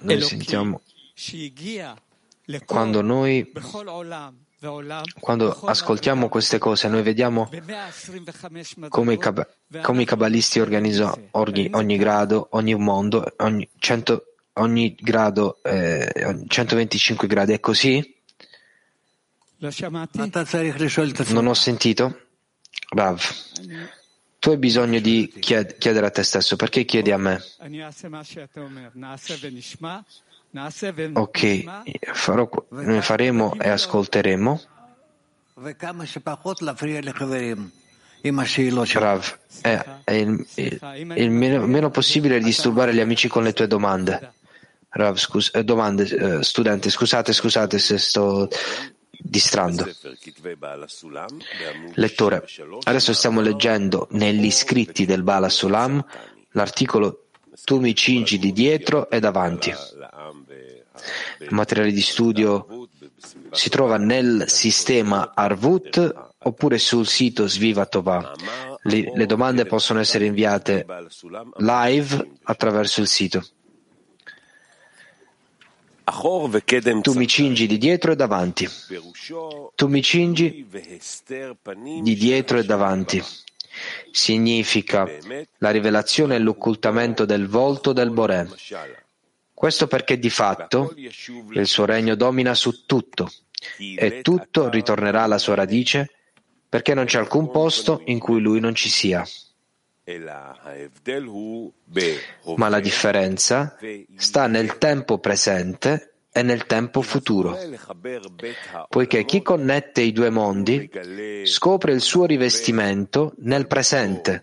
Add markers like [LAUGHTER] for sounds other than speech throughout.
Noi sentiamo quando noi quando ascoltiamo queste cose, noi vediamo come i, cab- come i cabalisti organizzano ogni, ogni, grado, ogni mondo, ogni, 100, ogni grado, eh, 125 gradi. È così? Non ho sentito? Rav, tu hai bisogno di chiedere a te stesso. Perché chiedi a me? Ok, farò, faremo e ascolteremo. Rav, è, è il, il, il meno, meno, possibile disturbare gli amici con le tue domande. Rav, scus, eh, domande, eh, studente, scusate, scusate se sto distrando. Lettore, adesso stiamo leggendo negli scritti del Bala Sulam l'articolo Tu mi cingi di dietro e davanti. Il materiale di studio si trova nel sistema Arvut oppure sul sito Sviva Tovà. Le, le domande possono essere inviate live attraverso il sito. Tu mi cingi di dietro e davanti. Tu mi cingi di dietro e davanti. Significa la rivelazione e l'occultamento del volto del Boré. Questo perché di fatto il suo regno domina su tutto e tutto ritornerà alla sua radice perché non c'è alcun posto in cui lui non ci sia. Ma la differenza sta nel tempo presente e nel tempo futuro, poiché chi connette i due mondi scopre il suo rivestimento nel presente,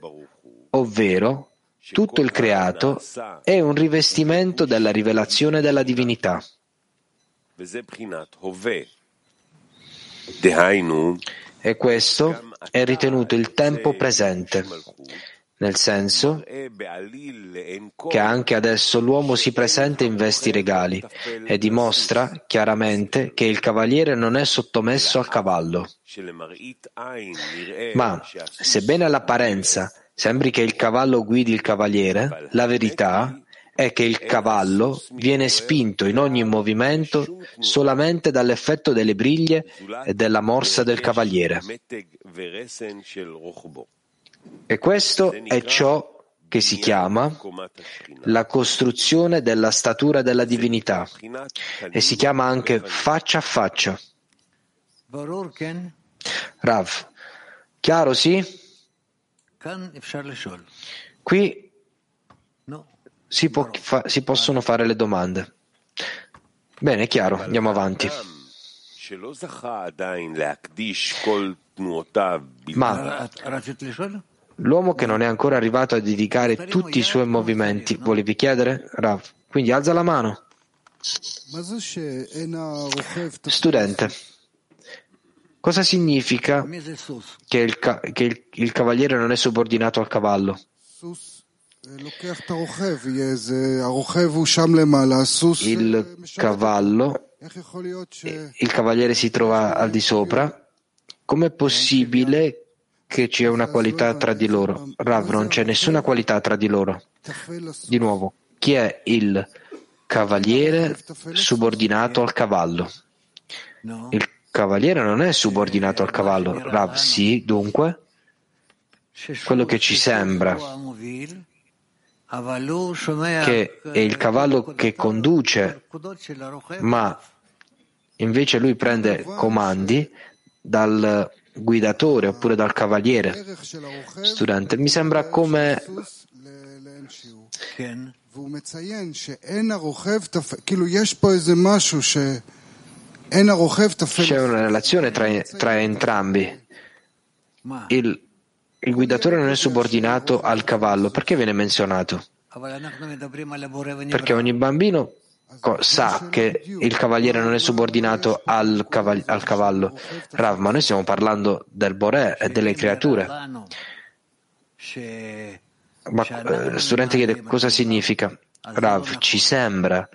ovvero tutto il creato è un rivestimento della rivelazione della divinità. E questo è ritenuto il tempo presente, nel senso che anche adesso l'uomo si presenta in vesti regali e dimostra chiaramente che il cavaliere non è sottomesso al cavallo. Ma, sebbene all'apparenza sembri che il cavallo guidi il cavaliere, la verità è che il cavallo viene spinto in ogni movimento solamente dall'effetto delle briglie e della morsa del cavaliere. E questo è ciò che si chiama la costruzione della statura della divinità e si chiama anche faccia a faccia. Rav, chiaro sì? Qui si, può, fa, si possono fare le domande. Bene, è chiaro, andiamo avanti. Ma l'uomo che non è ancora arrivato a dedicare tutti i suoi movimenti, volevi chiedere? Rav, quindi alza la mano. Studente, cosa significa che, il, che il, il cavaliere non è subordinato al cavallo? Il cavallo il cavaliere si trova al di sopra, com'è possibile che sia una qualità tra di loro? Rav, non c'è nessuna qualità tra di loro. Di nuovo, chi è il cavaliere subordinato al cavallo? Il cavaliere non è subordinato al cavallo. Rav, sì, dunque, quello che ci sembra che è il cavallo che conduce, ma invece lui prende comandi dal guidatore oppure dal cavaliere. Studente, mi sembra come c'è una relazione tra, tra entrambi. Il il guidatore non è subordinato al cavallo. Perché viene menzionato? Perché ogni bambino sa che il cavaliere non è subordinato al, cavall- al cavallo. Rav, ma noi stiamo parlando del Boré e delle creature. Ma eh, studente chiede cosa significa. Rav, ci sembra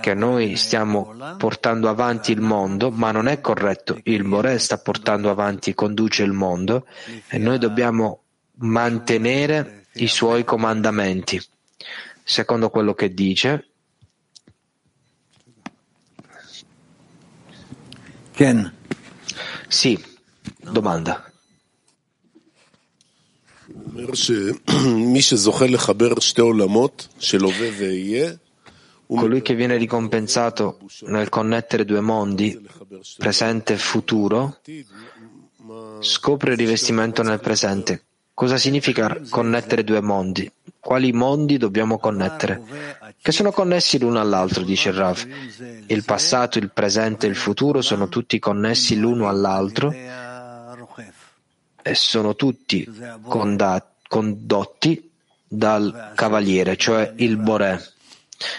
che noi stiamo portando avanti il mondo, ma non è corretto. Il Boré sta portando avanti, conduce il mondo e noi dobbiamo mantenere i suoi comandamenti. secondo quello che dice. Ken. Sì, domanda. [CLEARS THROAT] Colui che viene ricompensato nel connettere due mondi, presente e futuro, scopre il rivestimento nel presente. Cosa significa connettere due mondi? Quali mondi dobbiamo connettere? Che sono connessi l'uno all'altro, dice Rav. Il passato, il presente e il futuro sono tutti connessi l'uno all'altro e sono tutti condotti dal cavaliere, cioè il Boré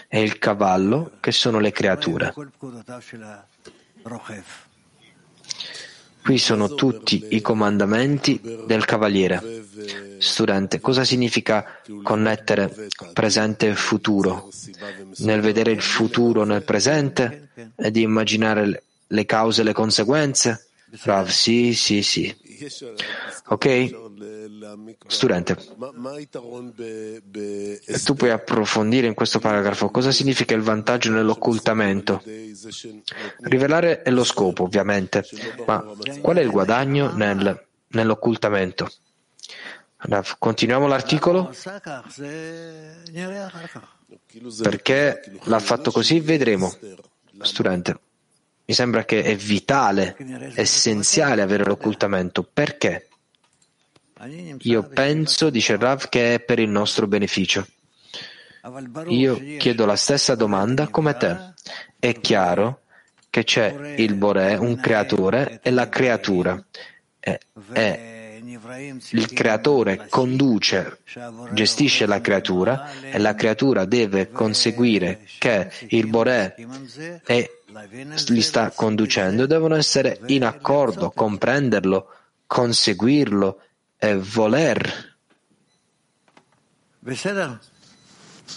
e il cavallo, che sono le creature. Qui sono tutti i comandamenti del cavaliere. Studente, cosa significa connettere presente e futuro? Nel vedere il futuro nel presente e di immaginare le cause e le conseguenze? Rav, sì, sì, sì. Ok? Studente, tu puoi approfondire in questo paragrafo cosa significa il vantaggio nell'occultamento. Rivelare è lo scopo, ovviamente, ma qual è il guadagno nel, nell'occultamento? Continuiamo l'articolo? Perché l'ha fatto così? Vedremo. Studente, mi sembra che è vitale, essenziale avere l'occultamento. Perché? Io penso, dice Rav, che è per il nostro beneficio. Io chiedo la stessa domanda come te. È chiaro che c'è il Boré, un creatore, e la creatura. E, e il creatore conduce, gestisce la creatura e la creatura deve conseguire che il Boré è li sta conducendo devono essere in accordo, comprenderlo, conseguirlo e voler.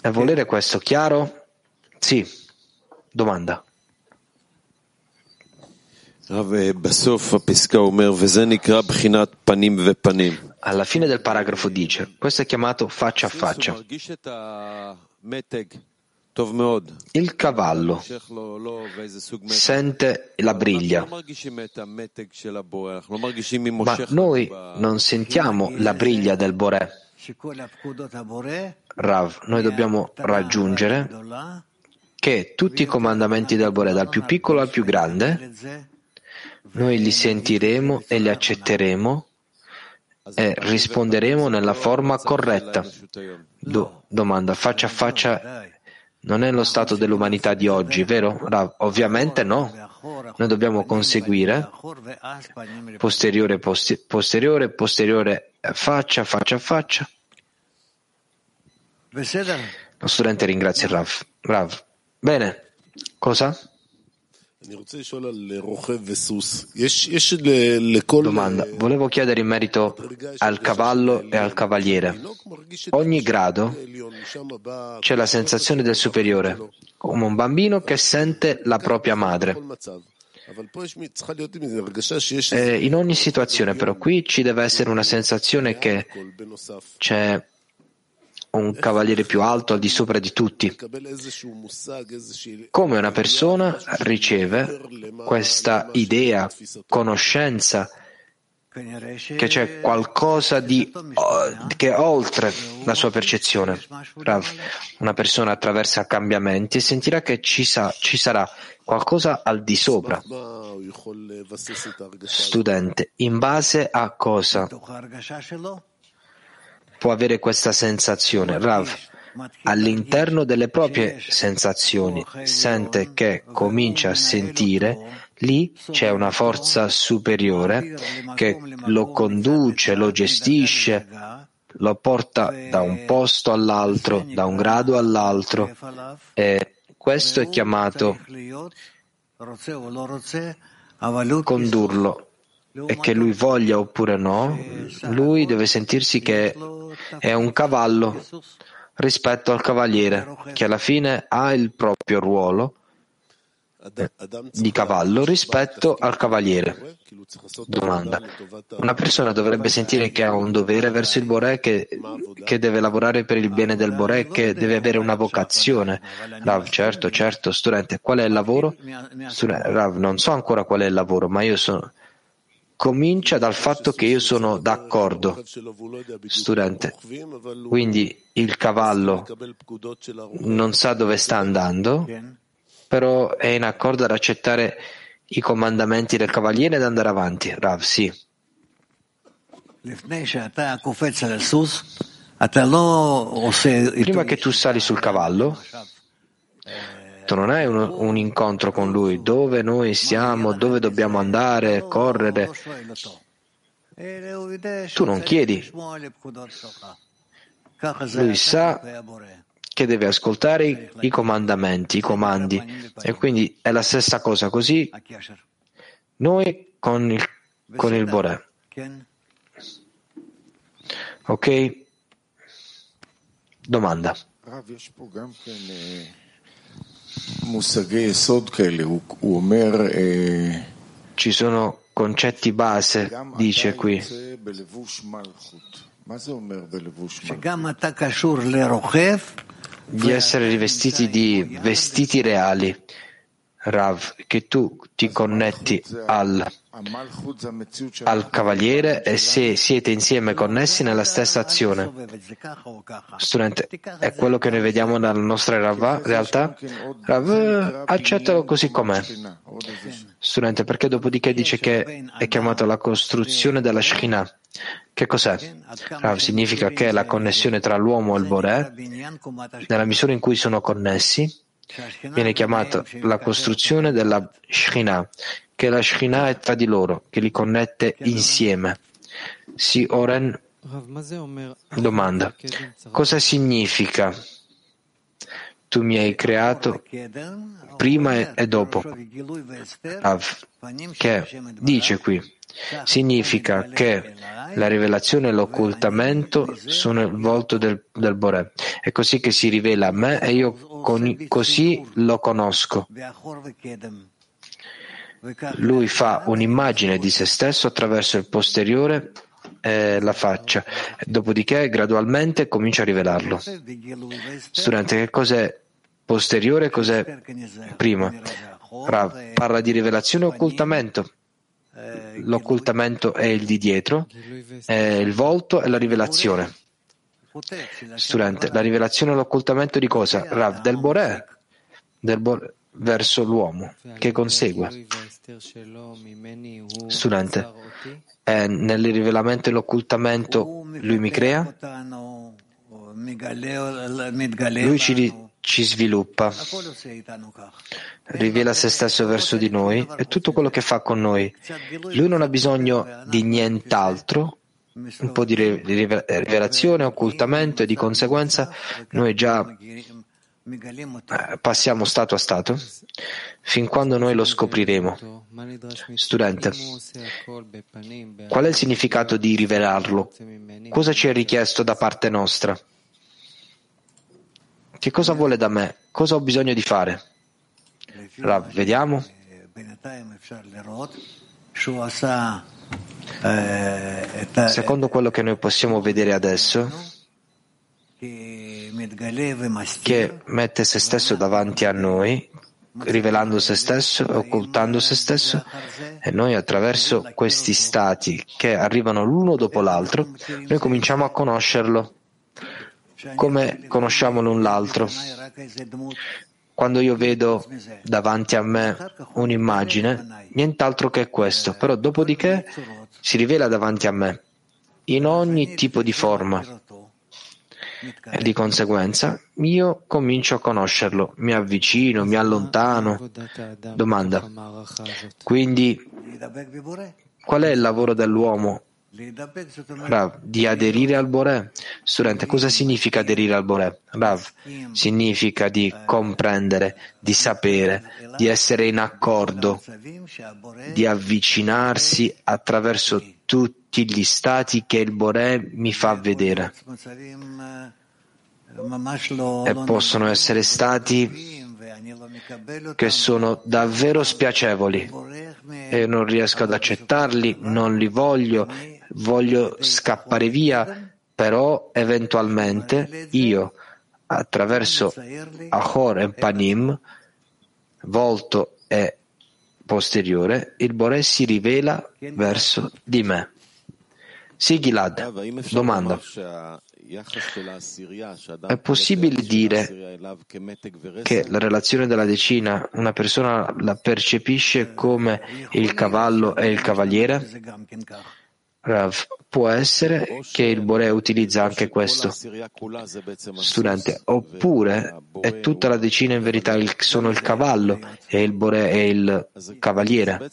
E volere questo, chiaro? Sì. Domanda. Alla fine del paragrafo dice, questo è chiamato faccia a faccia. Il cavallo sente la briglia, ma noi non sentiamo la briglia del Boré. Rav, noi dobbiamo raggiungere che tutti i comandamenti del Boré, dal più piccolo al più grande, noi li sentiremo e li accetteremo e risponderemo nella forma corretta. Do, domanda, faccia a faccia non è lo stato dell'umanità di oggi, vero? Ovviamente no. Noi dobbiamo conseguire posteriore, posti- posteriore, posteriore, faccia, faccia, faccia. Lo studente ringrazia Rav. Rav. Bene. Cosa? Domanda. Volevo chiedere in merito al cavallo e al cavaliere. Ogni grado c'è la sensazione del superiore, come un bambino che sente la propria madre. E in ogni situazione, però, qui ci deve essere una sensazione che c'è un cavaliere più alto al di sopra di tutti. Come una persona riceve questa idea, conoscenza, che c'è qualcosa di, che è oltre la sua percezione. Una persona attraversa cambiamenti e sentirà che ci, sa, ci sarà qualcosa al di sopra. Studente, in base a cosa? Può avere questa sensazione. Rav, all'interno delle proprie sensazioni, sente che comincia a sentire, lì c'è una forza superiore che lo conduce, lo gestisce, lo porta da un posto all'altro, da un grado all'altro e questo è chiamato condurlo e che lui voglia oppure no, lui deve sentirsi che è un cavallo rispetto al cavaliere, che alla fine ha il proprio ruolo di cavallo rispetto al cavaliere. Domanda. Una persona dovrebbe sentire che ha un dovere verso il Boré, che, che deve lavorare per il bene del Boré, che deve avere una vocazione. Rav, certo, certo. Studente, qual è il lavoro? Rav, non so ancora qual è il lavoro, ma io sono... Comincia dal fatto che io sono d'accordo. Studente, quindi il cavallo non sa dove sta andando, però è in accordo ad accettare i comandamenti del cavaliere ed andare avanti. Rav, sì. Prima che tu sali sul cavallo, tu non hai un, un, incontro con lui, dove noi siamo, dove dobbiamo andare, correre. Tu non chiedi. Lui sa che deve ascoltare i, i comandamenti, i comandi. E quindi è la stessa cosa così noi con il, con il Boré. Ok? Domanda. Ci sono concetti base, dice qui. di essere rivestiti di vestiti reali, Rav, che tu ti connetti al, al cavaliere e se siete insieme connessi nella stessa azione. Studente, è quello che noi vediamo nella nostra realtà? Rav, accettalo così com'è. Studente, perché dopodiché dice che è chiamata la costruzione della Shekhinah. Che cos'è? Rav significa che la connessione tra l'uomo e il Boré, nella misura in cui sono connessi, viene chiamata la costruzione della Shekhinah, che la Shekhinah è tra di loro, che li connette insieme. Si Oren domanda, cosa significa tu mi hai creato prima e dopo? Rav, che dice qui, significa che la rivelazione e l'occultamento sono il volto del, del Boré. È così che si rivela a me e io con, così lo conosco. Lui fa un'immagine di se stesso attraverso il posteriore e la faccia, dopodiché gradualmente comincia a rivelarlo. Studente, che cos'è posteriore e cos'è prima? Parla di rivelazione e occultamento. L'occultamento è il di dietro, il volto e la rivelazione. Studente, la rivelazione e l'occultamento di cosa? Rav, del Boré, del Boré verso l'uomo che consegue. Studente, è nel rivelamento e l'occultamento lui mi crea? Lui ci, ci sviluppa, rivela se stesso verso di noi e tutto quello che fa con noi. Lui non ha bisogno di nient'altro, un po' di rivelazione, occultamento e di conseguenza noi già eh, passiamo stato a stato fin quando noi lo scopriremo. Studente, qual è il significato di rivelarlo? Cosa ci è richiesto da parte nostra? Che cosa vuole da me? Cosa ho bisogno di fare? Allora, vediamo. Secondo quello che noi possiamo vedere adesso, che mette se stesso davanti a noi, rivelando se stesso, occultando se stesso, e noi attraverso questi stati che arrivano l'uno dopo l'altro, noi cominciamo a conoscerlo come conosciamo l'un l'altro. Quando io vedo davanti a me un'immagine, nient'altro che questo, però dopodiché si rivela davanti a me in ogni tipo di forma. E di conseguenza io comincio a conoscerlo, mi avvicino, mi allontano. Domanda. Quindi, qual è il lavoro dell'uomo Rav, di aderire al Boré. Studente, cosa significa aderire al Boré? Rav, significa di comprendere, di sapere, di essere in accordo, di avvicinarsi attraverso tutti gli stati che il Boré mi fa vedere. E possono essere stati che sono davvero spiacevoli e non riesco ad accettarli, non li voglio, voglio scappare via, però eventualmente io, attraverso Ahor e Panim, volto e posteriore, il Bore si rivela verso di me. Sì, Gilad, domanda. È possibile dire che la relazione della decina una persona la percepisce come il cavallo e il cavaliere? Rav, può essere che il Bore utilizza anche questo. Studente, oppure è tutta la decina in verità il, sono il cavallo e il Bore è il cavaliere.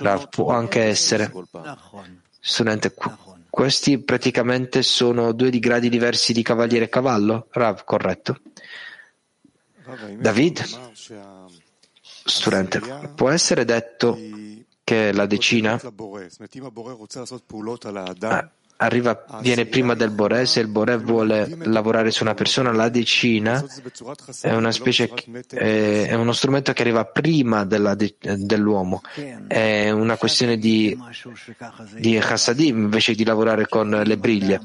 Rav, può anche essere. Studente, questi praticamente sono due di gradi diversi di cavaliere e cavallo? Rav, corretto. David, studente, può essere detto che la decina arriva, viene prima del Boré, se il Boré vuole lavorare su una persona, la decina. È una specie, è uno strumento che arriva prima della, dell'uomo, è una questione di, di chassadim invece di lavorare con le briglie.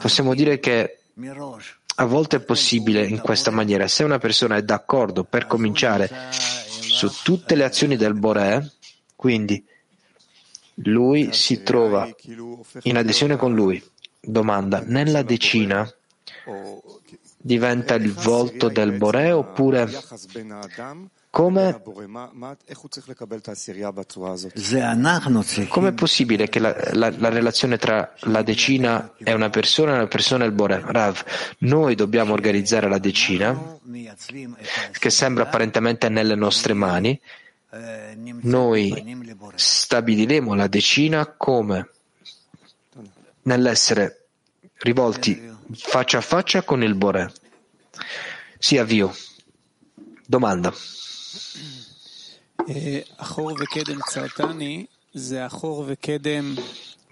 Possiamo dire che a volte è possibile in questa maniera, se una persona è d'accordo per cominciare su tutte le azioni del Boré, quindi lui si trova in adesione con lui. Domanda, nella decina diventa il volto del Bore oppure come è possibile che la, la, la, relazione tra la decina e una persona e una persona e il Bore? Rav, noi dobbiamo organizzare la decina che sembra apparentemente nelle nostre mani noi stabiliremo la decina come nell'essere rivolti faccia a faccia con il Bore. Sì, avvio. Domanda.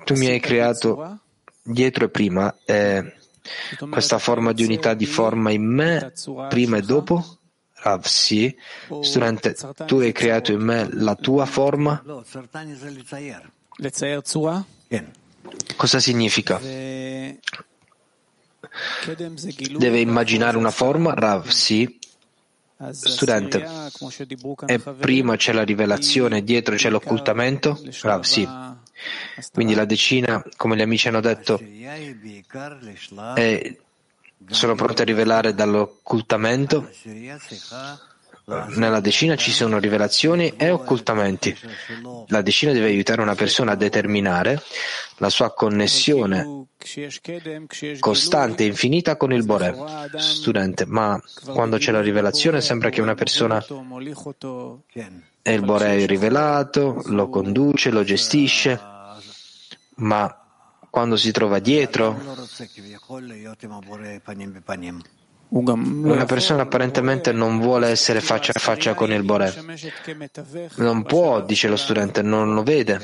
Tu mi hai creato dietro e prima. Eh, questa forma di unità di forma in me, prima e dopo? Rav, sì. Studente, tu hai creato in me la tua forma? Cosa significa? Deve immaginare una forma? Rav, sì. Studente, e prima c'è la rivelazione, dietro c'è l'occultamento? Rav, sì. Quindi la decina, come gli amici hanno detto, è sono pronti a rivelare dall'occultamento. Nella decina ci sono rivelazioni e occultamenti. La decina deve aiutare una persona a determinare la sua connessione costante e infinita con il Bore. Studente, ma quando c'è la rivelazione sembra che una persona è il Bore rivelato, lo conduce, lo gestisce, ma quando si trova dietro, una persona apparentemente non vuole essere faccia a faccia con il Bore. Non può, dice lo studente, non lo vede.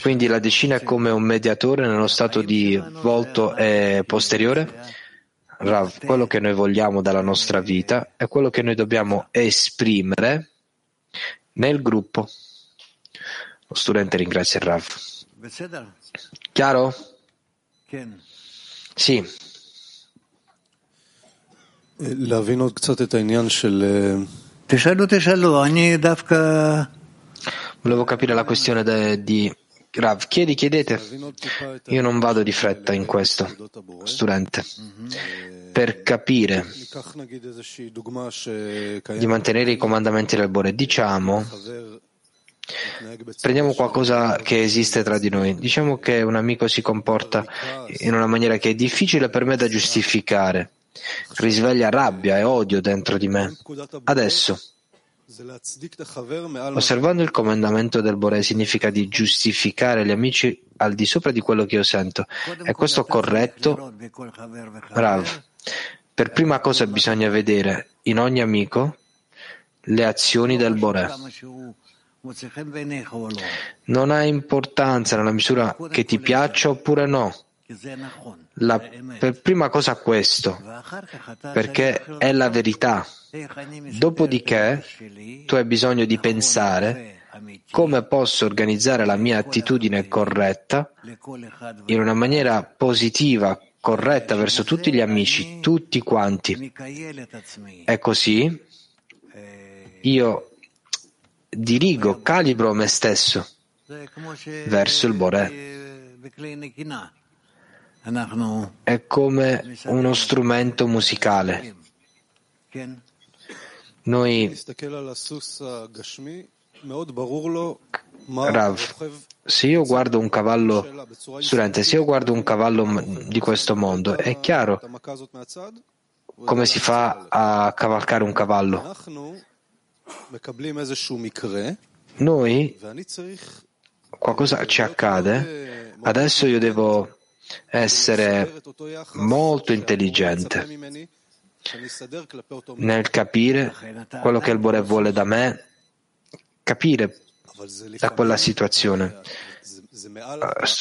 Quindi la decina è come un mediatore nello stato di volto e posteriore. Rav, quello che noi vogliamo dalla nostra vita è quello che noi dobbiamo esprimere nel gruppo. Lo studente ringrazia il Rav. Chiaro? Sì. Volevo capire la questione de, di Rav. Chiedi, chiedete. Io non vado di fretta in questo, studente. Per capire di mantenere i comandamenti del Bore, diciamo Prendiamo qualcosa che esiste tra di noi. Diciamo che un amico si comporta in una maniera che è difficile per me da giustificare, risveglia rabbia e odio dentro di me. Adesso, osservando il comandamento del Bore significa di giustificare gli amici al di sopra di quello che io sento. È questo corretto? Rav. Per prima cosa bisogna vedere in ogni amico le azioni del Bore non ha importanza nella misura che ti piaccia oppure no. La, per prima cosa questo, perché è la verità. Dopodiché tu hai bisogno di pensare come posso organizzare la mia attitudine corretta in una maniera positiva, corretta verso tutti gli amici, tutti quanti. È così io dirigo, calibro me stesso verso il Boré. È come uno strumento musicale. Noi Rav, se io guardo un cavallo studente, se io guardo un cavallo di questo mondo, è chiaro come si fa a cavalcare un cavallo. Noi, qualcosa ci accade, adesso io devo essere molto intelligente nel capire quello che il Bore vuole da me, capire da quella situazione.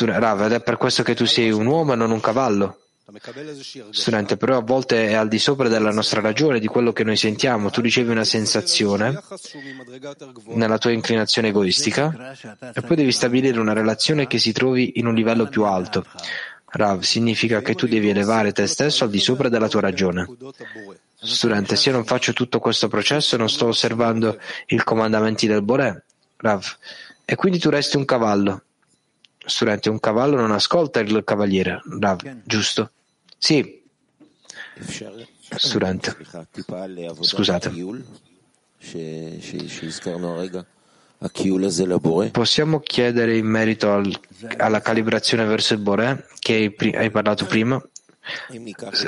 Rav, ed è per questo che tu sei un uomo e non un cavallo. Studente, però a volte è al di sopra della nostra ragione, di quello che noi sentiamo. Tu ricevi una sensazione nella tua inclinazione egoistica e poi devi stabilire una relazione che si trovi in un livello più alto. Rav, significa che tu devi elevare te stesso al di sopra della tua ragione. Studente, se io non faccio tutto questo processo, non sto osservando i comandamenti del Boré. Rav, e quindi tu resti un cavallo. Studente, un cavallo non ascolta il cavaliere. Rav, giusto? Sì. Studente. Scusate. Possiamo chiedere in merito al, alla calibrazione verso il Boré che hai parlato prima?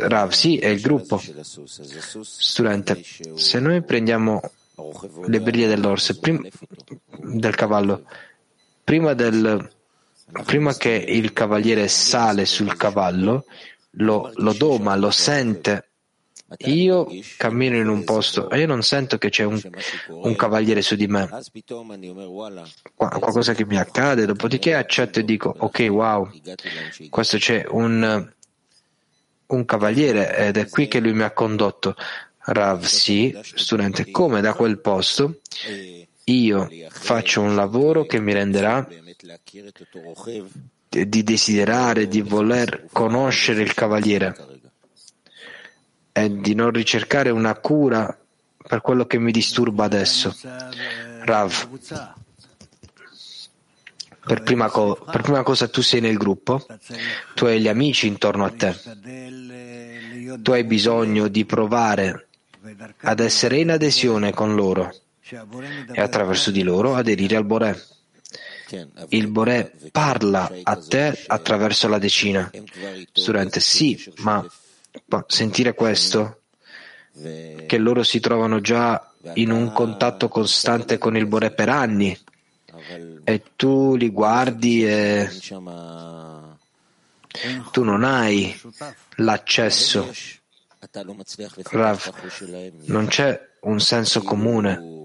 Rav, sì, è il gruppo. Studente, se noi prendiamo le briglie dell'orso, prim- del cavallo, prima, del, prima che il cavaliere sale sul cavallo, lo, lo doma, lo sente. Io cammino in un posto e io non sento che c'è un, un cavaliere su di me. qualcosa che mi accade, dopodiché accetto e dico, ok, wow, questo c'è un, un cavaliere ed è qui che lui mi ha condotto. Rav, sì, studente, come da quel posto io faccio un lavoro che mi renderà di desiderare, di voler conoscere il cavaliere e di non ricercare una cura per quello che mi disturba adesso. Rav, per prima, co- per prima cosa tu sei nel gruppo, tu hai gli amici intorno a te, tu hai bisogno di provare ad essere in adesione con loro e attraverso di loro aderire al Boré. Il Boré parla a te attraverso la decina. Studente, sì, ma sentire questo, che loro si trovano già in un contatto costante con il Boré per anni e tu li guardi e tu non hai l'accesso. Rav, non c'è un senso comune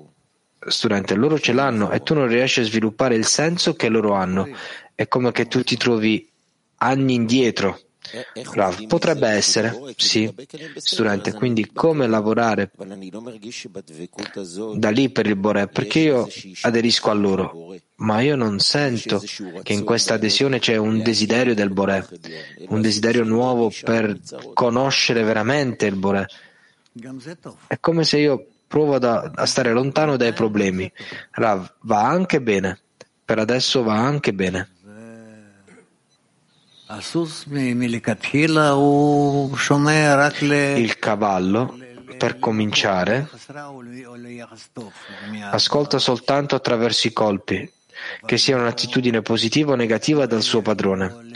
studente, loro ce l'hanno e tu non riesci a sviluppare il senso che loro hanno. È come che tu ti trovi anni indietro. Rav, potrebbe essere, sì, studente, quindi come lavorare da lì per il Bore? Perché io aderisco a loro, ma io non sento che in questa adesione c'è un desiderio del Bore, un desiderio nuovo per conoscere veramente il Bore. È come se io provo da, a stare lontano dai problemi. Rav, va anche bene. Per adesso va anche bene. Il cavallo, per cominciare, ascolta soltanto attraverso i colpi, che sia un'attitudine positiva o negativa dal suo padrone.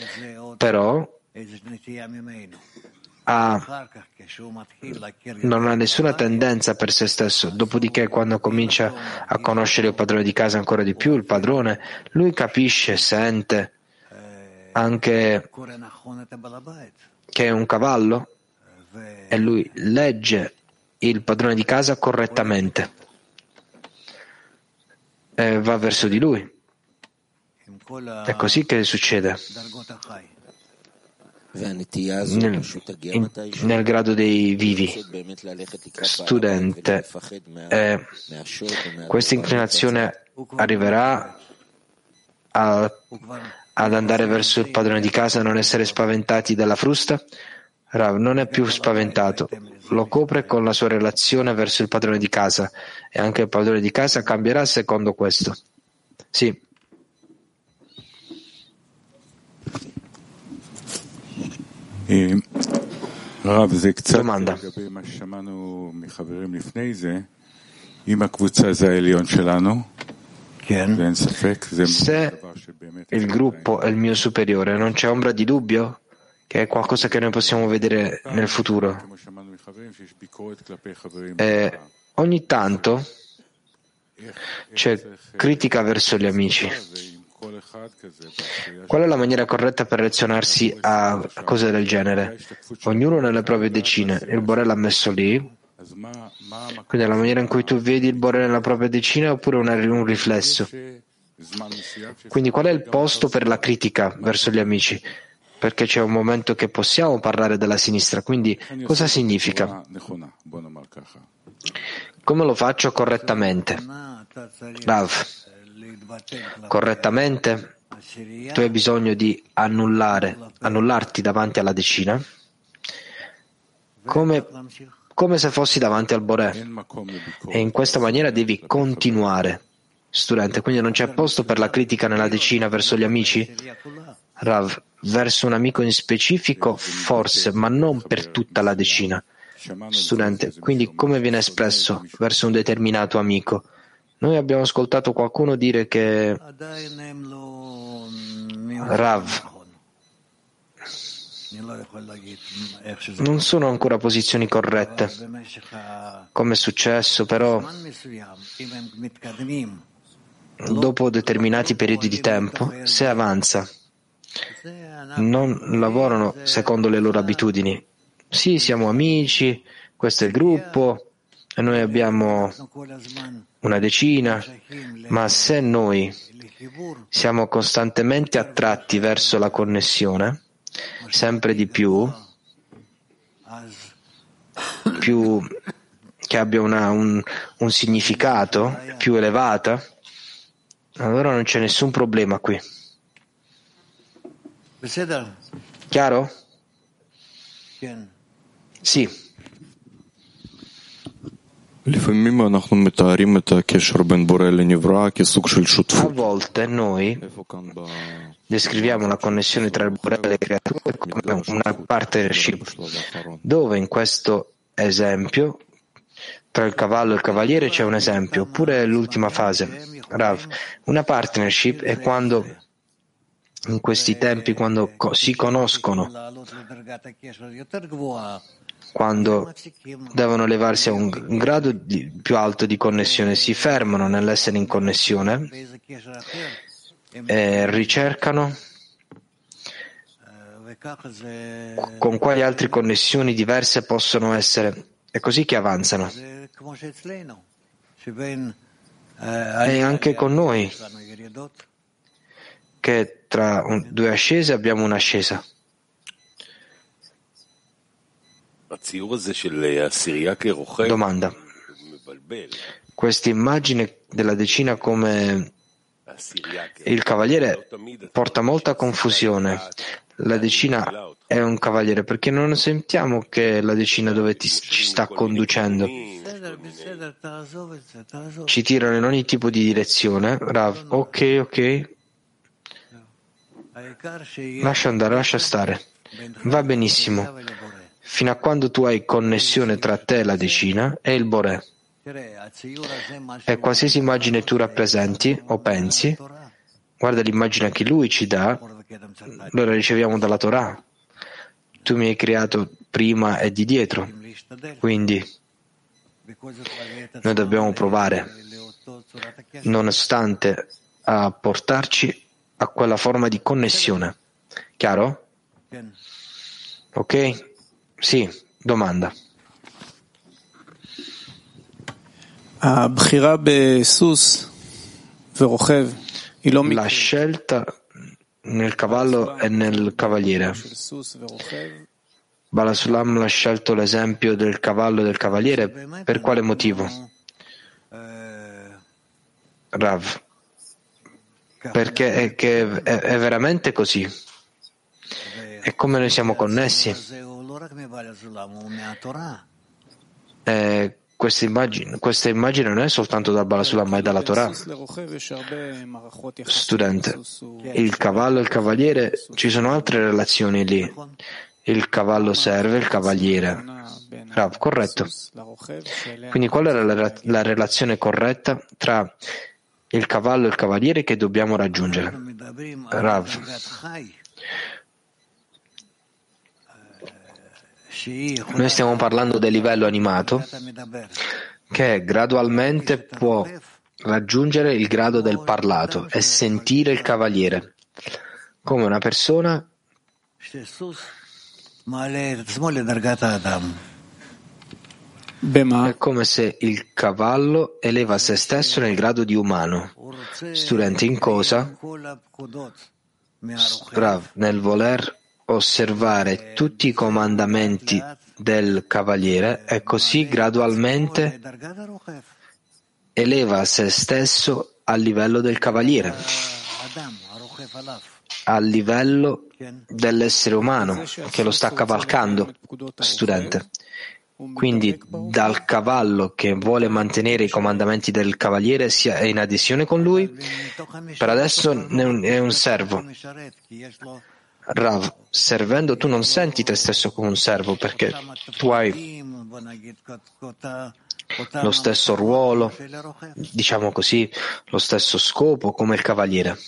Però ha, non ha nessuna tendenza per se stesso. Dopodiché, quando comincia a conoscere il padrone di casa ancora di più, il padrone, lui capisce, sente anche che è un cavallo e lui legge il padrone di casa correttamente e va verso di lui. È così che succede. Nel, grado dei vivi. Studente, eh, questa inclinazione arriverà a, ad andare verso il padrone di casa e non essere spaventati dalla frusta? Rav non è più spaventato, lo copre con la sua relazione verso il padrone di casa e anche il padrone di casa cambierà secondo questo. Sì. Domanda. Se il gruppo è il mio superiore, non c'è ombra di dubbio che è qualcosa che noi possiamo vedere nel futuro. E ogni tanto c'è critica verso gli amici. Qual è la maniera corretta per relazionarsi a cose del genere? Ognuno nelle proprie decine. Il Borel l'ha messo lì. Quindi è la maniera in cui tu vedi il Borel nella propria decina oppure un riflesso? Quindi qual è il posto per la critica verso gli amici? Perché c'è un momento che possiamo parlare della sinistra. Quindi cosa significa? Come lo faccio correttamente? Rav, correttamente tu hai bisogno di annullare, annullarti davanti alla decina come, come se fossi davanti al Boré e in questa maniera devi continuare. Studente, quindi non c'è posto per la critica nella decina verso gli amici? Rav, verso un amico in specifico forse, ma non per tutta la decina. Studente, quindi come viene espresso verso un determinato amico? Noi abbiamo ascoltato qualcuno dire che Rav non sono ancora posizioni corrette, come è successo, però dopo determinati periodi di tempo, se avanza, non lavorano secondo le loro abitudini. Sì, siamo amici, questo è il gruppo, noi abbiamo una decina, ma se noi siamo costantemente attratti verso la connessione, sempre di più, più che abbia una, un, un significato più elevata, allora non c'è nessun problema qui. Chiaro? Sì. A volte noi descriviamo la connessione tra il Borello e le creature come una partnership, dove in questo esempio tra il cavallo e il cavaliere c'è un esempio, oppure l'ultima fase, Rav. Una partnership è quando in questi tempi, quando si conoscono quando devono elevarsi a un grado di, più alto di connessione, si fermano nell'essere in connessione e ricercano con quali altre connessioni diverse possono essere. È così che avanzano. E anche con noi, che tra due ascese abbiamo un'ascesa. Domanda. Questa immagine della decina come il cavaliere porta molta confusione. La decina è un cavaliere perché non sentiamo che la decina dove ti, ci sta conducendo. Ci tirano in ogni tipo di direzione. Rav, ok, ok. Lascia andare, lascia stare. Va benissimo fino a quando tu hai connessione tra te, la decina, e il Boré. E qualsiasi immagine tu rappresenti o pensi, guarda l'immagine che lui ci dà, noi la riceviamo dalla Torah. Tu mi hai creato prima e di dietro, quindi noi dobbiamo provare, nonostante a portarci a quella forma di connessione. Chiaro? Ok? Sì, domanda. La scelta nel cavallo e nel cavaliere. Balasulam ha scelto l'esempio del cavallo e del cavaliere. Per quale motivo? Rav. Perché è, è, è veramente così. E come noi siamo connessi. Eh, questa immagine, questa immagine, non è soltanto da Balasulam, ma è dalla Torah. Studente, il cavallo e il cavaliere, ci sono altre relazioni lì. Il cavallo serve il cavaliere. Rav, corretto. Quindi qual è la, la relazione corretta tra il cavallo e il cavaliere che dobbiamo raggiungere? Rav. Noi stiamo parlando del livello animato che gradualmente può raggiungere il grado del parlato e sentire il cavaliere come una persona è come se il cavallo eleva se stesso nel grado di umano. Studente in cosa? Rav, nel voler osservare tutti i comandamenti del cavaliere e così gradualmente eleva se stesso al livello del cavaliere, al livello dell'essere umano che lo sta cavalcando, studente. Quindi dal cavallo che vuole mantenere i comandamenti del cavaliere sia in adesione con lui, per adesso è un servo. Rav, servendo tu non senti te stesso come un servo perché tu hai lo stesso ruolo, diciamo così, lo stesso scopo come il cavaliere.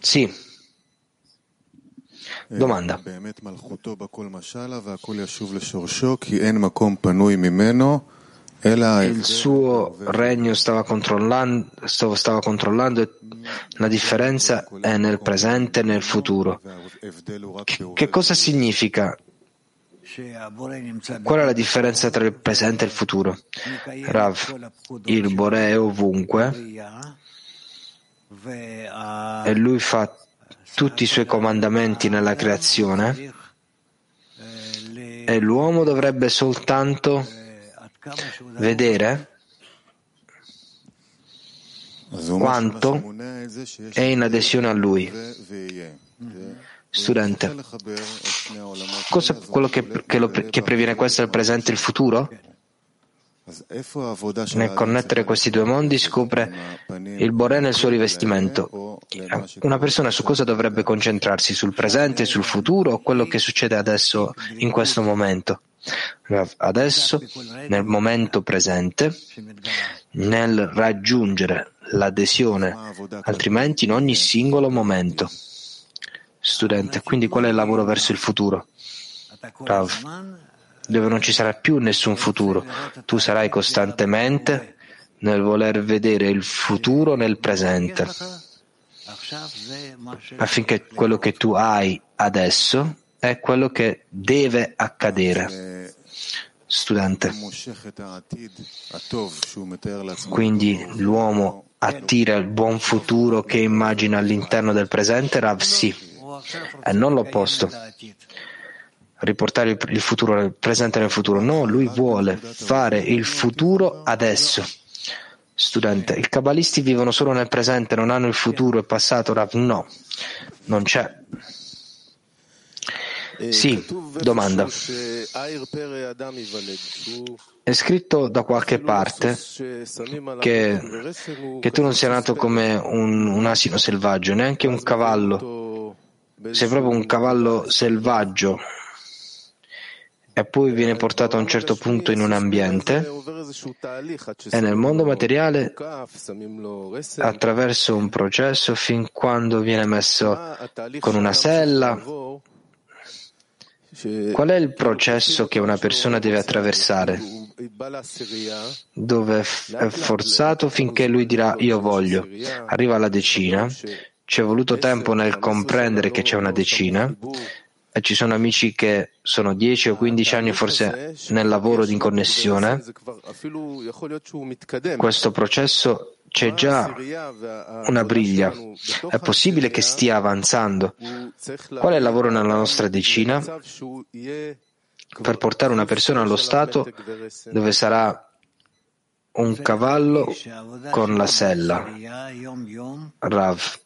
Sì. Domanda. Il suo regno stava controllando, stava controllando, la differenza è nel presente e nel futuro. Che, cosa significa? Qual è la differenza tra il presente e il futuro? Rav, il Bore è ovunque e lui fa tutti i suoi comandamenti nella creazione e l'uomo dovrebbe soltanto vedere quanto è in adesione a lui. Studente, cosa è quello che, che, lo, che previene questo il presente e il futuro? Nel connettere questi due mondi scopre il Boré nel suo rivestimento. Una persona su cosa dovrebbe concentrarsi? Sul presente, sul futuro o quello che succede adesso in questo momento? Adesso, nel momento presente, nel raggiungere l'adesione, altrimenti in ogni singolo momento. Studente, quindi qual è il lavoro verso il futuro? Rav, dove non ci sarà più nessun futuro. Tu sarai costantemente nel voler vedere il futuro nel presente, affinché quello che tu hai adesso è quello che deve accadere. Studente. Quindi l'uomo attira il buon futuro che immagina all'interno del presente, Rav sì, e non l'opposto riportare il futuro nel presente nel futuro. No, lui vuole fare il futuro adesso. Studente, i cabalisti vivono solo nel presente, non hanno il futuro e passato. Rav, no, non c'è. Sì, domanda. È scritto da qualche parte che, che tu non sia nato come un, un asino selvaggio, neanche un cavallo. Sei proprio un cavallo selvaggio e poi viene portato a un certo punto in un ambiente e nel mondo materiale attraverso un processo fin quando viene messo con una sella. Qual è il processo che una persona deve attraversare? Dove è forzato finché lui dirà io voglio. Arriva alla decina, ci è voluto tempo nel comprendere che c'è una decina e ci sono amici che sono 10 o 15 anni forse nel lavoro di connessione, questo processo c'è già una briglia. È possibile che stia avanzando. Qual è il lavoro nella nostra decina? Per portare una persona allo stato dove sarà un cavallo con la sella. Rav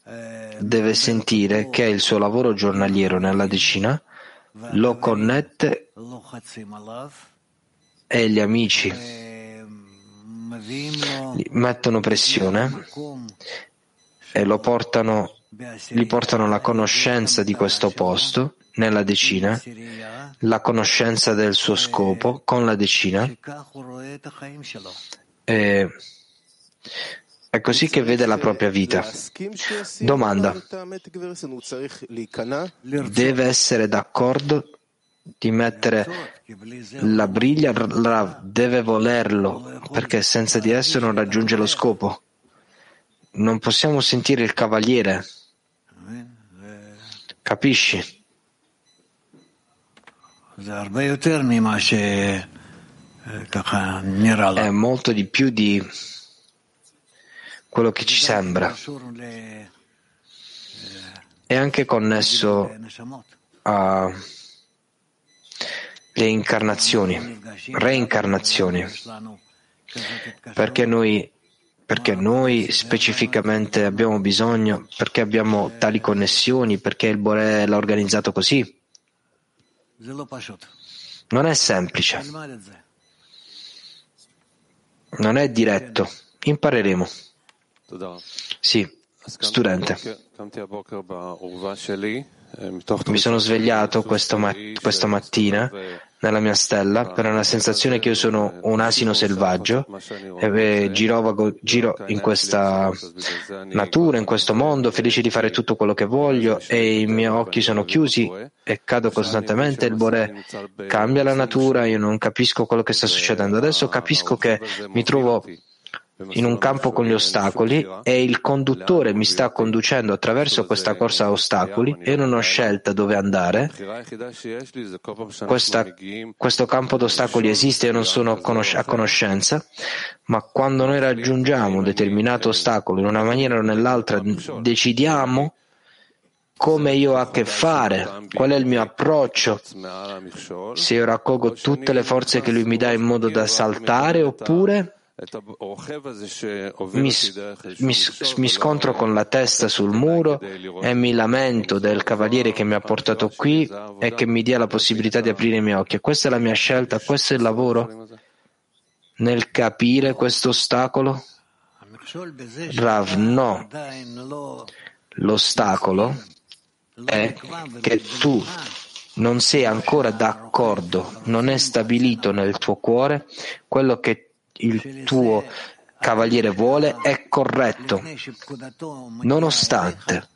deve sentire che il suo lavoro giornaliero nella decina lo connette e gli amici mettono pressione e lo portano, gli portano alla conoscenza di questo posto nella decina, la conoscenza del suo scopo con la decina e è così che vede la propria vita. Domanda. Deve essere d'accordo di mettere la briglia, deve volerlo, perché senza di esso non raggiunge lo scopo. Non possiamo sentire il cavaliere. Capisci? È molto di più di quello che ci sembra. È anche connesso alle incarnazioni, reincarnazioni, perché noi, perché noi specificamente abbiamo bisogno, perché abbiamo tali connessioni, perché il Bore l'ha organizzato così. Non è semplice. Non è diretto. Impareremo. Sì, studente. Mi sono svegliato questa, questa mattina nella mia stella per una sensazione che io sono un asino selvaggio e giro, giro in questa natura, in questo mondo, felice di fare tutto quello che voglio e i miei occhi sono chiusi e cado costantemente. Il Bore cambia la natura, io non capisco quello che sta succedendo. Adesso capisco che mi trovo in un campo con gli ostacoli e il conduttore mi sta conducendo attraverso questa corsa a ostacoli e non ho scelta dove andare. Questa, questo campo d'ostacoli esiste e non sono a conoscenza, ma quando noi raggiungiamo un determinato ostacolo in una maniera o nell'altra decidiamo come io ho a che fare, qual è il mio approccio, se io raccolgo tutte le forze che lui mi dà in modo da saltare oppure mi, mi, mi, scontro con la testa sul muro e mi lamento del cavaliere che mi ha portato qui e che mi dia la possibilità di aprire i miei occhi. Questa è la mia scelta, questo è il lavoro nel capire questo ostacolo? Rav, no. L'ostacolo è che tu non sei ancora d'accordo, non è stabilito nel tuo cuore quello che il tuo cavaliere vuole è corretto, nonostante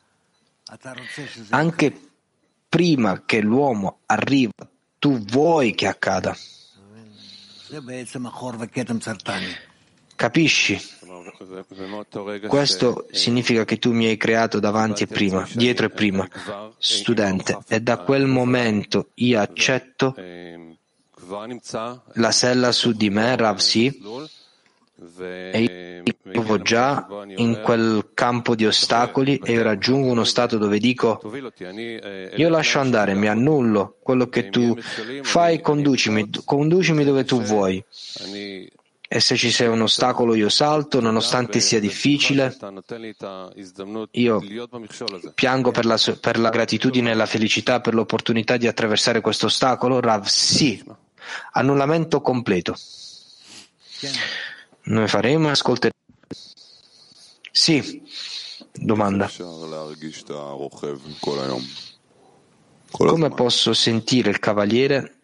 anche prima che l'uomo arriva, tu vuoi che accada. Capisci? Questo significa che tu mi hai creato davanti e prima, dietro e prima, studente, e da quel momento io accetto la sella su di me, Rav sì, e io trovo già in quel campo di ostacoli e io raggiungo uno stato dove dico io lascio andare, mi annullo quello che tu fai, conducimi, conducimi dove tu vuoi. E se ci sei un ostacolo io salto, nonostante sia difficile. Io piango per la, per la gratitudine e la felicità per l'opportunità di attraversare questo ostacolo. Rav, sì. Annullamento completo. Noi faremo e ascolteremo. Sì. Domanda. Come posso sentire il cavaliere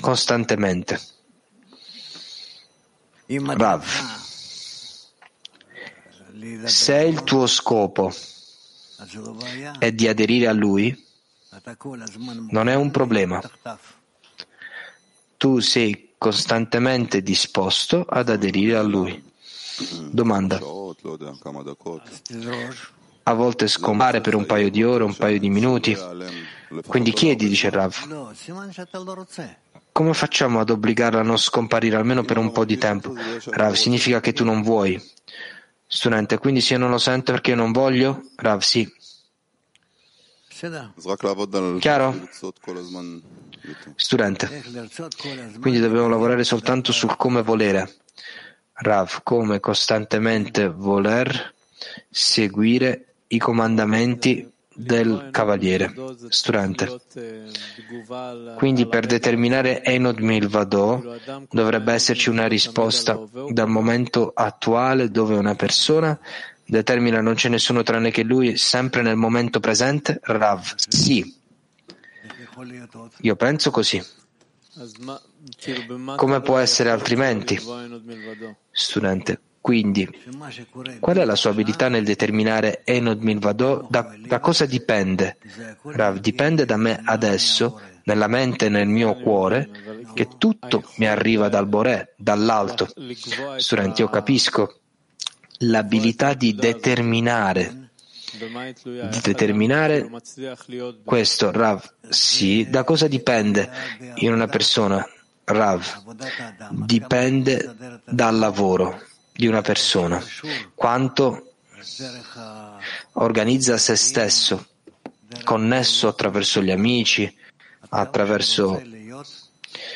costantemente? Rav, se il tuo scopo è di aderire a lui, non è un problema tu sei costantemente disposto ad aderire a Lui. Domanda. A volte scompare per un paio di ore, un paio di minuti. Quindi chiedi, dice Rav. Come facciamo ad obbligarla a non scomparire almeno per un po' di tempo? Rav, significa che tu non vuoi. Studente, quindi se io non lo sento perché io non voglio? Rav, sì. Chiaro? Studente, quindi dobbiamo lavorare soltanto sul come volere. Rav, come costantemente voler seguire i comandamenti del cavaliere. Studente. Quindi per determinare Enod Milvado dovrebbe esserci una risposta dal momento attuale dove una persona determina non c'è nessuno tranne che lui sempre nel momento presente? Rav, sì. Io penso così. Come può essere altrimenti? Studente. Quindi, qual è la sua abilità nel determinare Enod Milvado? Da, da cosa dipende? Rav, dipende da me adesso, nella mente e nel mio cuore, che tutto mi arriva dal Boré, dall'alto. Studenti, io capisco l'abilità di determinare, di determinare questo, Rav. Sì, da cosa dipende in una persona? Rav, dipende dal lavoro di una persona, quanto organizza se stesso, connesso attraverso gli amici, attraverso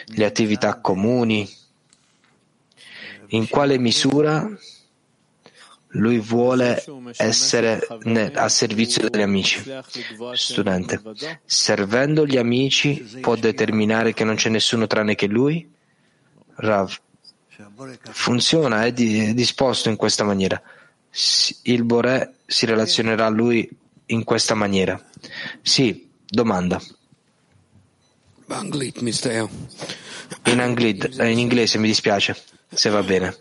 le attività comuni, in quale misura lui vuole essere a servizio degli amici. Studente, servendo gli amici può determinare che non c'è nessuno tranne che lui? Rav, funziona, è, disposto in questa maniera. Il Boré si relazionerà a lui in questa maniera. Sì, domanda. In, Anglit, in inglese mi dispiace, se va bene.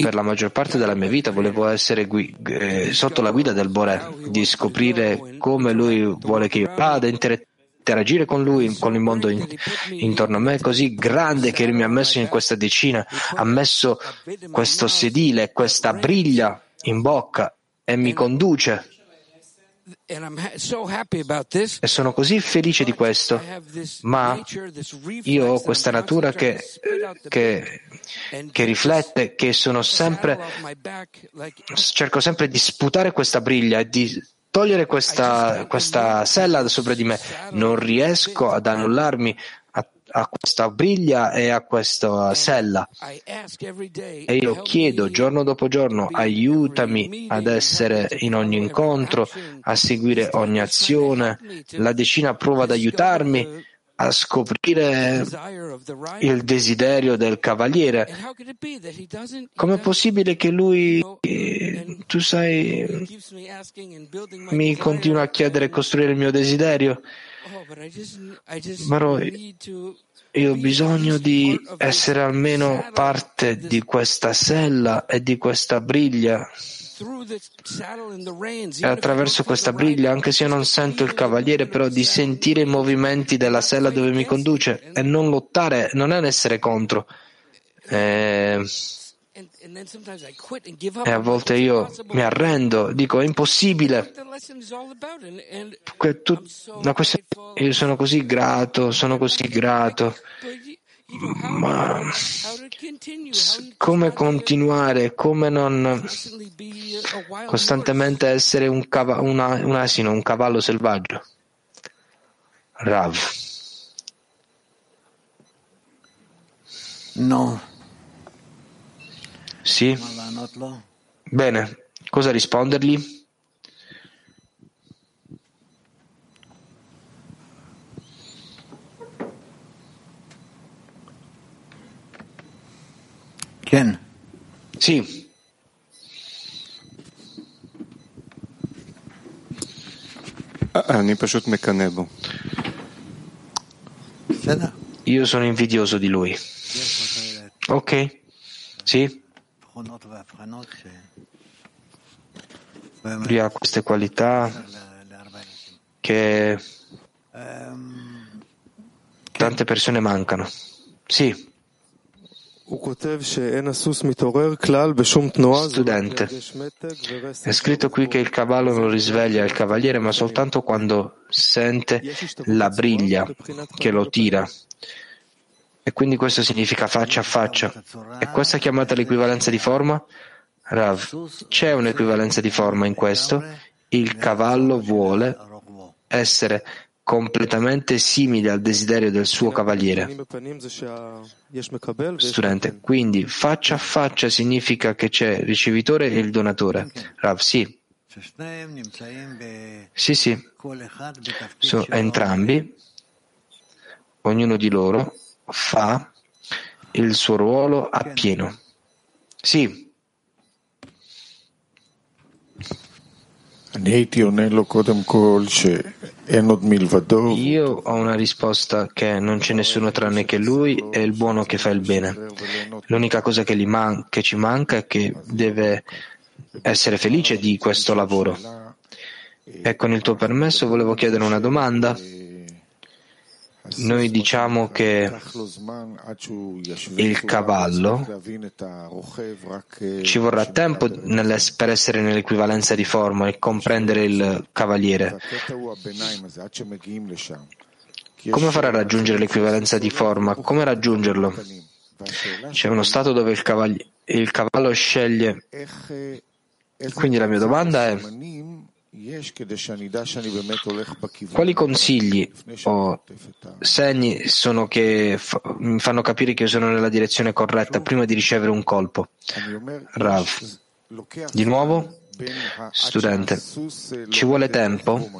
Per la maggior parte della mia vita volevo essere gui- eh, sotto la guida del Boré, di scoprire come lui vuole che io vada, interagire con lui, con il mondo in, intorno a me, così grande che mi ha messo in questa decina, ha messo questo sedile, questa briglia in bocca e mi conduce. E sono così felice di questo, ma io ho questa natura che, che, che riflette che sono sempre, cerco sempre di sputare questa briglia e di togliere questa, questa sella sopra di me. Non riesco ad annullarmi a, questa briglia e a questa sella. E io chiedo giorno dopo giorno, aiutami ad essere in ogni incontro, a seguire ogni azione. La decina prova ad aiutarmi a scoprire il desiderio del cavaliere. Com'è possibile che lui, tu sai, mi continua a chiedere e costruire il mio desiderio? Ma io ho bisogno di essere almeno parte di questa sella e di questa briglia e attraverso questa briglia, anche se io non sento il cavaliere, però di sentire i movimenti della sella dove mi conduce e non lottare, non è un essere contro. E, e a volte io mi arrendo, dico è impossibile. io sono così grato, sono così grato. Ma come continuare, come non costantemente essere un, cav- una, un asino, un cavallo selvaggio? Rav. No. Sì. Bene, cosa rispondergli? Ken. Sì. Io sono invidioso di lui. Ok? Sì? Lui ha queste qualità che tante persone mancano. Sì. Studente, è scritto qui che il cavallo non risveglia il cavaliere, ma soltanto quando sente la briglia che lo tira. E quindi questo significa faccia a faccia. E questa è chiamata l'equivalenza di forma? Rav, c'è un'equivalenza di forma in questo? Il cavallo vuole essere completamente simile al desiderio del suo cavaliere. Studente, quindi faccia a faccia significa che c'è il ricevitore e il donatore. Rav, sì. Sì, sì. Sono entrambi, ognuno di loro fa il suo ruolo appieno. Sì. Io ho una risposta che non c'è nessuno tranne che lui e il buono che fa il bene. L'unica cosa che, man- che ci manca è che deve essere felice di questo lavoro. E con il tuo permesso volevo chiedere una domanda. Noi diciamo che il cavallo ci vorrà tempo per essere nell'equivalenza di forma e comprendere il cavaliere. Come farà a raggiungere l'equivalenza di forma? Come raggiungerlo? C'è uno stato dove il, cavall- il cavallo sceglie. Quindi la mia domanda è quali consigli o segni sono che mi fanno capire che io sono nella direzione corretta prima di ricevere un colpo? Rav. Di nuovo? Studente, ci vuole tempo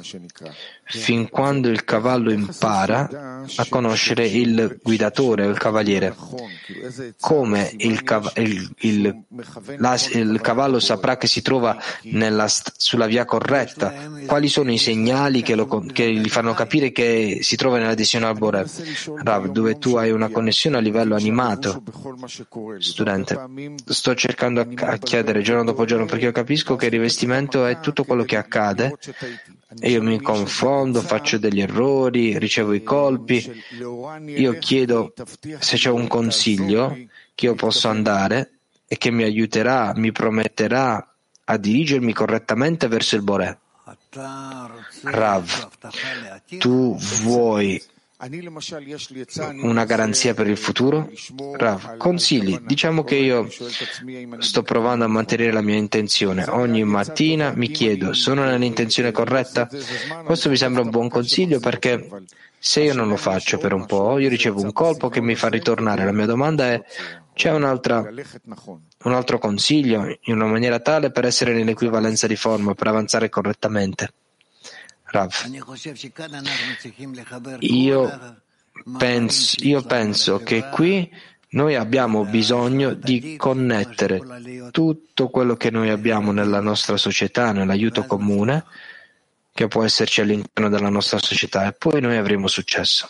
fin quando il cavallo impara a conoscere il guidatore o il cavaliere. Come il, cav- il, il, la, il cavallo saprà che si trova nella, sulla via corretta? Quali sono i segnali che, lo, che, gli fanno capire che si trova nell'adesione al Bore? Rav, dove tu hai una connessione a livello animato. Studente, sto cercando a chiedere giorno dopo giorno perché io capisco che il rivestimento è tutto quello che accade e io mi confondo, faccio degli errori, ricevo i colpi. Io chiedo se c'è un consiglio che io posso andare e che mi aiuterà, mi prometterà a dirigermi correttamente verso il Boré. Rav, tu vuoi una garanzia per il futuro? Rav, consigli. Diciamo che io sto provando a mantenere la mia intenzione. Ogni mattina mi chiedo, sono nell'intenzione corretta? Questo mi sembra un buon consiglio perché se io non lo faccio per un po', io ricevo un colpo che mi fa ritornare. La mia domanda è, c'è un altro consiglio in una maniera tale per essere nell'equivalenza di forma, per avanzare correttamente? Rav. Io penso, io penso che qui noi abbiamo bisogno di connettere tutto quello che noi abbiamo nella nostra società, nell'aiuto comune, che può esserci all'interno della nostra società, e poi noi avremo successo.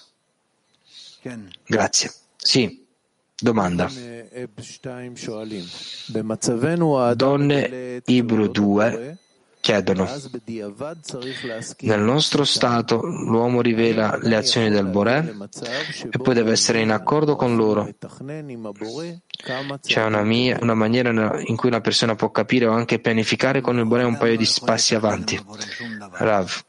Grazie. Sì. Domanda. Donne Ibru 2 chiedono. Nel nostro stato l'uomo rivela le azioni del Boré e poi deve essere in accordo con loro. C'è una, mia, una maniera in cui una persona può capire o anche pianificare con il Boré un paio di passi avanti. Rav,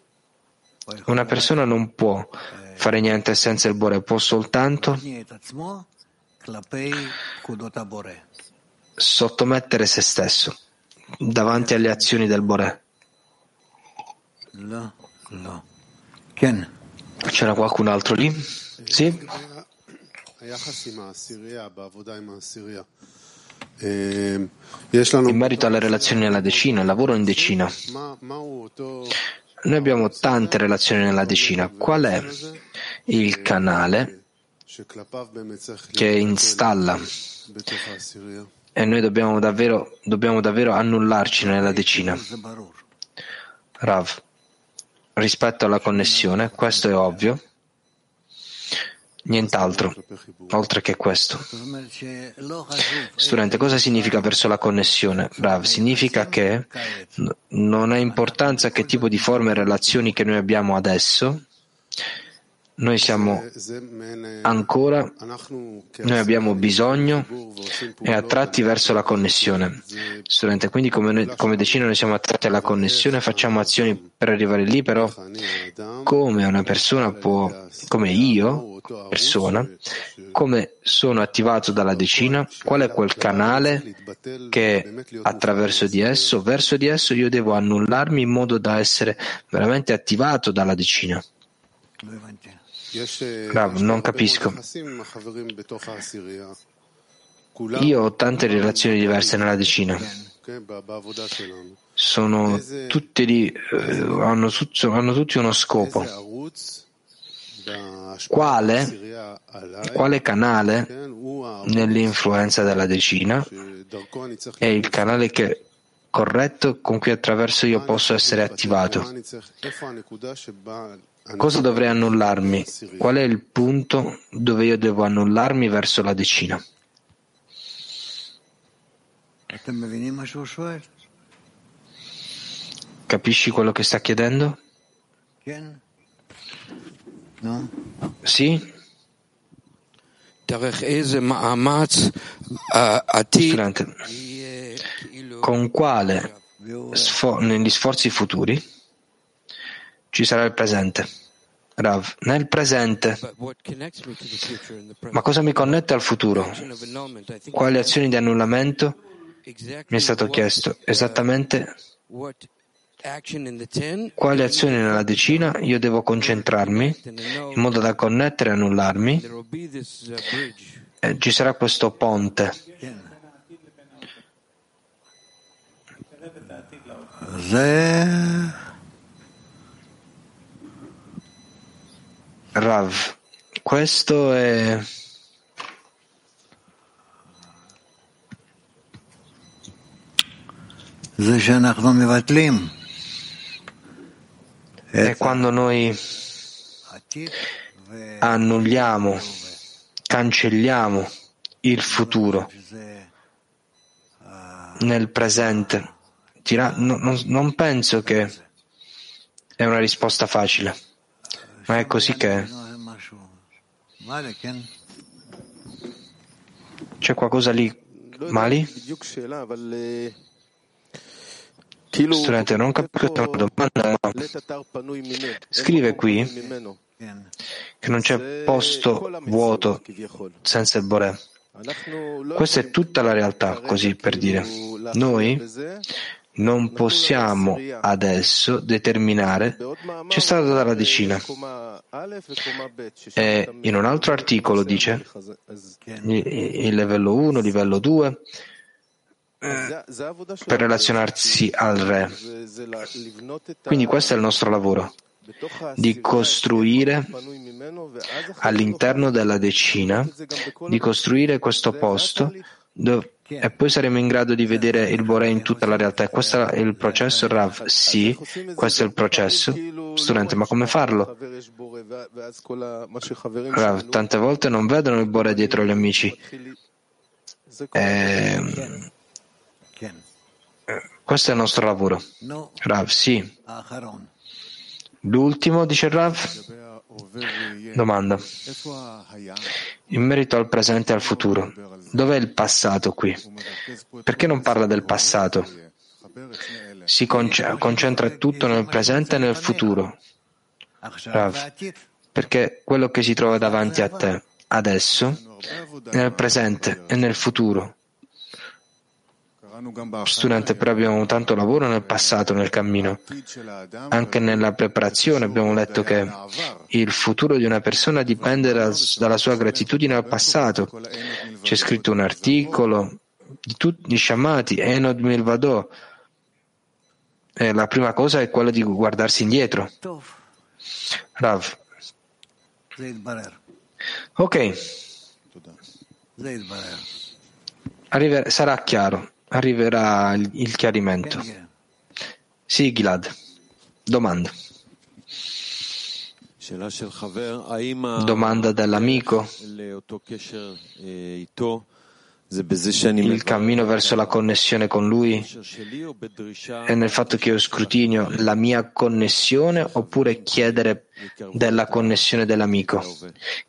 una persona non può fare niente senza il Boré, può soltanto sottomettere se stesso davanti alle azioni del Boré. C'era qualcun altro lì? Sì? In merito alle relazioni nella decina, lavoro in decina. Noi abbiamo tante relazioni nella decina. Qual è il canale che installa e noi dobbiamo davvero, dobbiamo davvero annullarci nella decina. Rav, rispetto alla connessione, questo è ovvio, nient'altro, oltre che questo. Studente, cosa significa verso la connessione? Rav, significa che non ha importanza che tipo di forme e relazioni che noi abbiamo adesso, Noi siamo ancora, noi abbiamo bisogno e attratti verso la connessione. Studente, quindi come, noi, come decina noi siamo attratti alla connessione, facciamo azioni per arrivare lì, però come una persona può, come io, persona, come sono attivato dalla decina, qual è quel canale che attraverso di esso, verso di esso io devo annullarmi in modo da essere veramente attivato dalla decina. Rav, non capisco. Io ho tante relazioni diverse nella decina. Sono tutti lì, eh, hanno, hanno tutti uno scopo. Quale, quale canale nell'influenza della decina è il canale che, corretto con cui attraverso io posso essere attivato? Cosa dovrei annullarmi? Qual è il punto dove io devo annullarmi verso la decina? Capisci quello che sta chiedendo? Sì? Studente, con quale sfo- negli sforzi futuri ci sarà il presente. Rav, nel presente. Ma cosa mi connette al futuro? Quali azioni di annullamento? Mi è stato chiesto esattamente quali azioni nella decina io devo concentrarmi in modo da connettere e annullarmi. E ci sarà questo ponte. Rav, questo è è quando noi annulliamo, cancelliamo il futuro nel presente. Non penso che è una risposta facile. Ma è così che. C'è qualcosa lì, Mali? Studente, non capisco una domanda, ma scrive qui che non c'è posto vuoto senza il Boré. Questa è tutta la realtà, così per dire. Noi non possiamo adesso determinare, c'è stata dalla decina. E in un altro articolo dice il livello 1, livello 2, per relazionarsi al re. Quindi questo è il nostro lavoro, di costruire all'interno della decina, di costruire questo posto dove e poi saremo in grado di vedere il Bore in tutta la realtà. Questo è il processo, Rav? Sì, questo è il processo. Studente, ma come farlo? Rav, tante volte non vedono il Bore dietro gli amici. E... Questo è il nostro lavoro. Rav, sì. L'ultimo, dice Rav. Domanda. In merito al presente e al futuro, dov'è il passato qui? Perché non parla del passato? Si concentra tutto nel presente e nel futuro. Rav, perché quello che si trova davanti a te adesso, nel presente e nel futuro, Studente, però abbiamo tanto lavoro nel passato, nel cammino. Anche nella preparazione abbiamo letto che il futuro di una persona dipende dalla sua gratitudine al passato. C'è scritto un articolo di tutti gli sciamati, Enod Milvado. E la prima cosa è quella di guardarsi indietro. Rav. Ok. Arriver- sarà chiaro arriverà il chiarimento. Sì, Gilad. Domanda. Domanda dell'amico. il cammino verso la connessione con Lui è nel fatto che io scrutinio la mia connessione oppure chiedere della connessione dell'amico,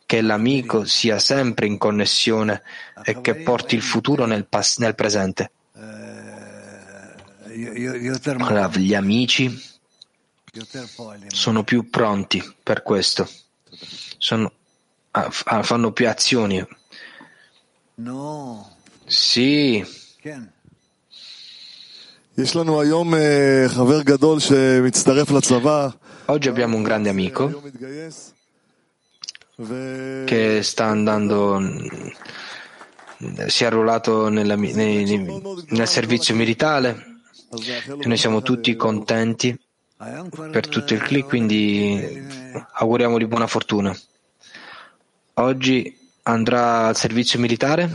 che l'amico sia sempre in connessione e che porti il futuro nel, pas- nel presente. Allora, gli amici sono più pronti per questo, sono, ah, fanno più azioni No. Sì. Oggi abbiamo un grande amico che sta andando, si è arruolato nella, nel, nel servizio militare e noi siamo tutti contenti per tutto il click, quindi auguriamogli buona fortuna. Oggi andrà al servizio militare?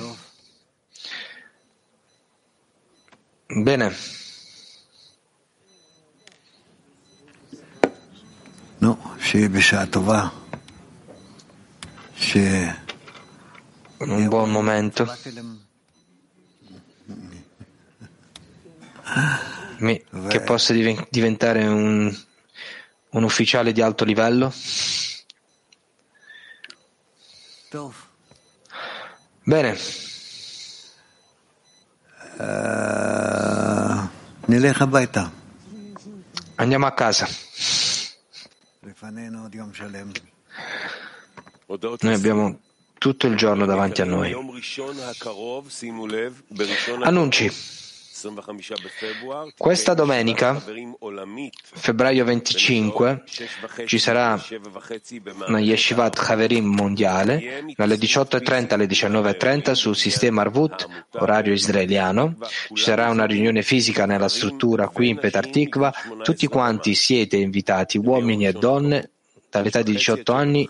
Bene. No, un buon momento. Che possa diventare un, un ufficiale di alto livello? Bene. Uh, Andiamo a casa. Noi abbiamo tutto il giorno davanti a noi. Annunci. Questa domenica, febbraio 25, ci sarà una Yeshivat Haverim mondiale dalle 18.30 alle 19.30 sul sistema Arvut, orario israeliano. Ci sarà una riunione fisica nella struttura qui in Petar Tikva. Tutti quanti siete invitati, uomini e donne, dall'età di 18 anni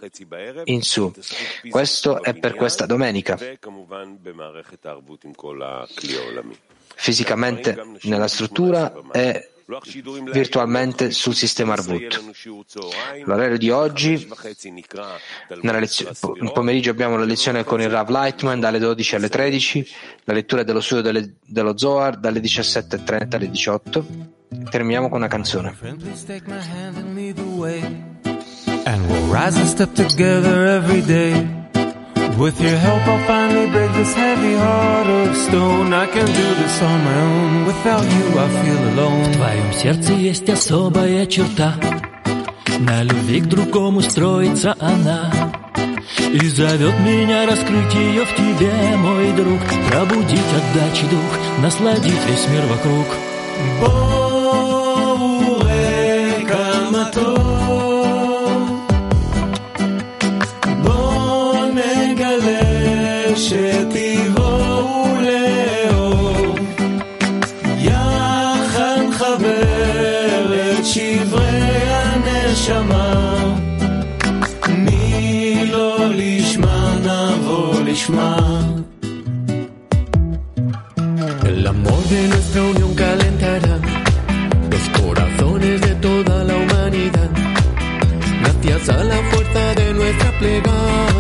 in su. Questo è per questa domenica fisicamente nella struttura e virtualmente sul sistema Arvut. L'orario di oggi, nel pomeriggio abbiamo la lezione con il Rav Lightman dalle 12 alle 13, la lettura dello studio delle, dello Zohar dalle 17.30 alle 18. Terminiamo con una canzone. And we'll rise and step together every day. With your help I'll finally break this heavy heart of stone. I can do this on my own. Without you I feel alone. В твоем сердце есть особая черта. На любви к другому строится она. И зовет меня раскрыть ее в тебе, мой друг. Пробудить отдачи дух, насладить весь мир вокруг. Боуэ extra playground.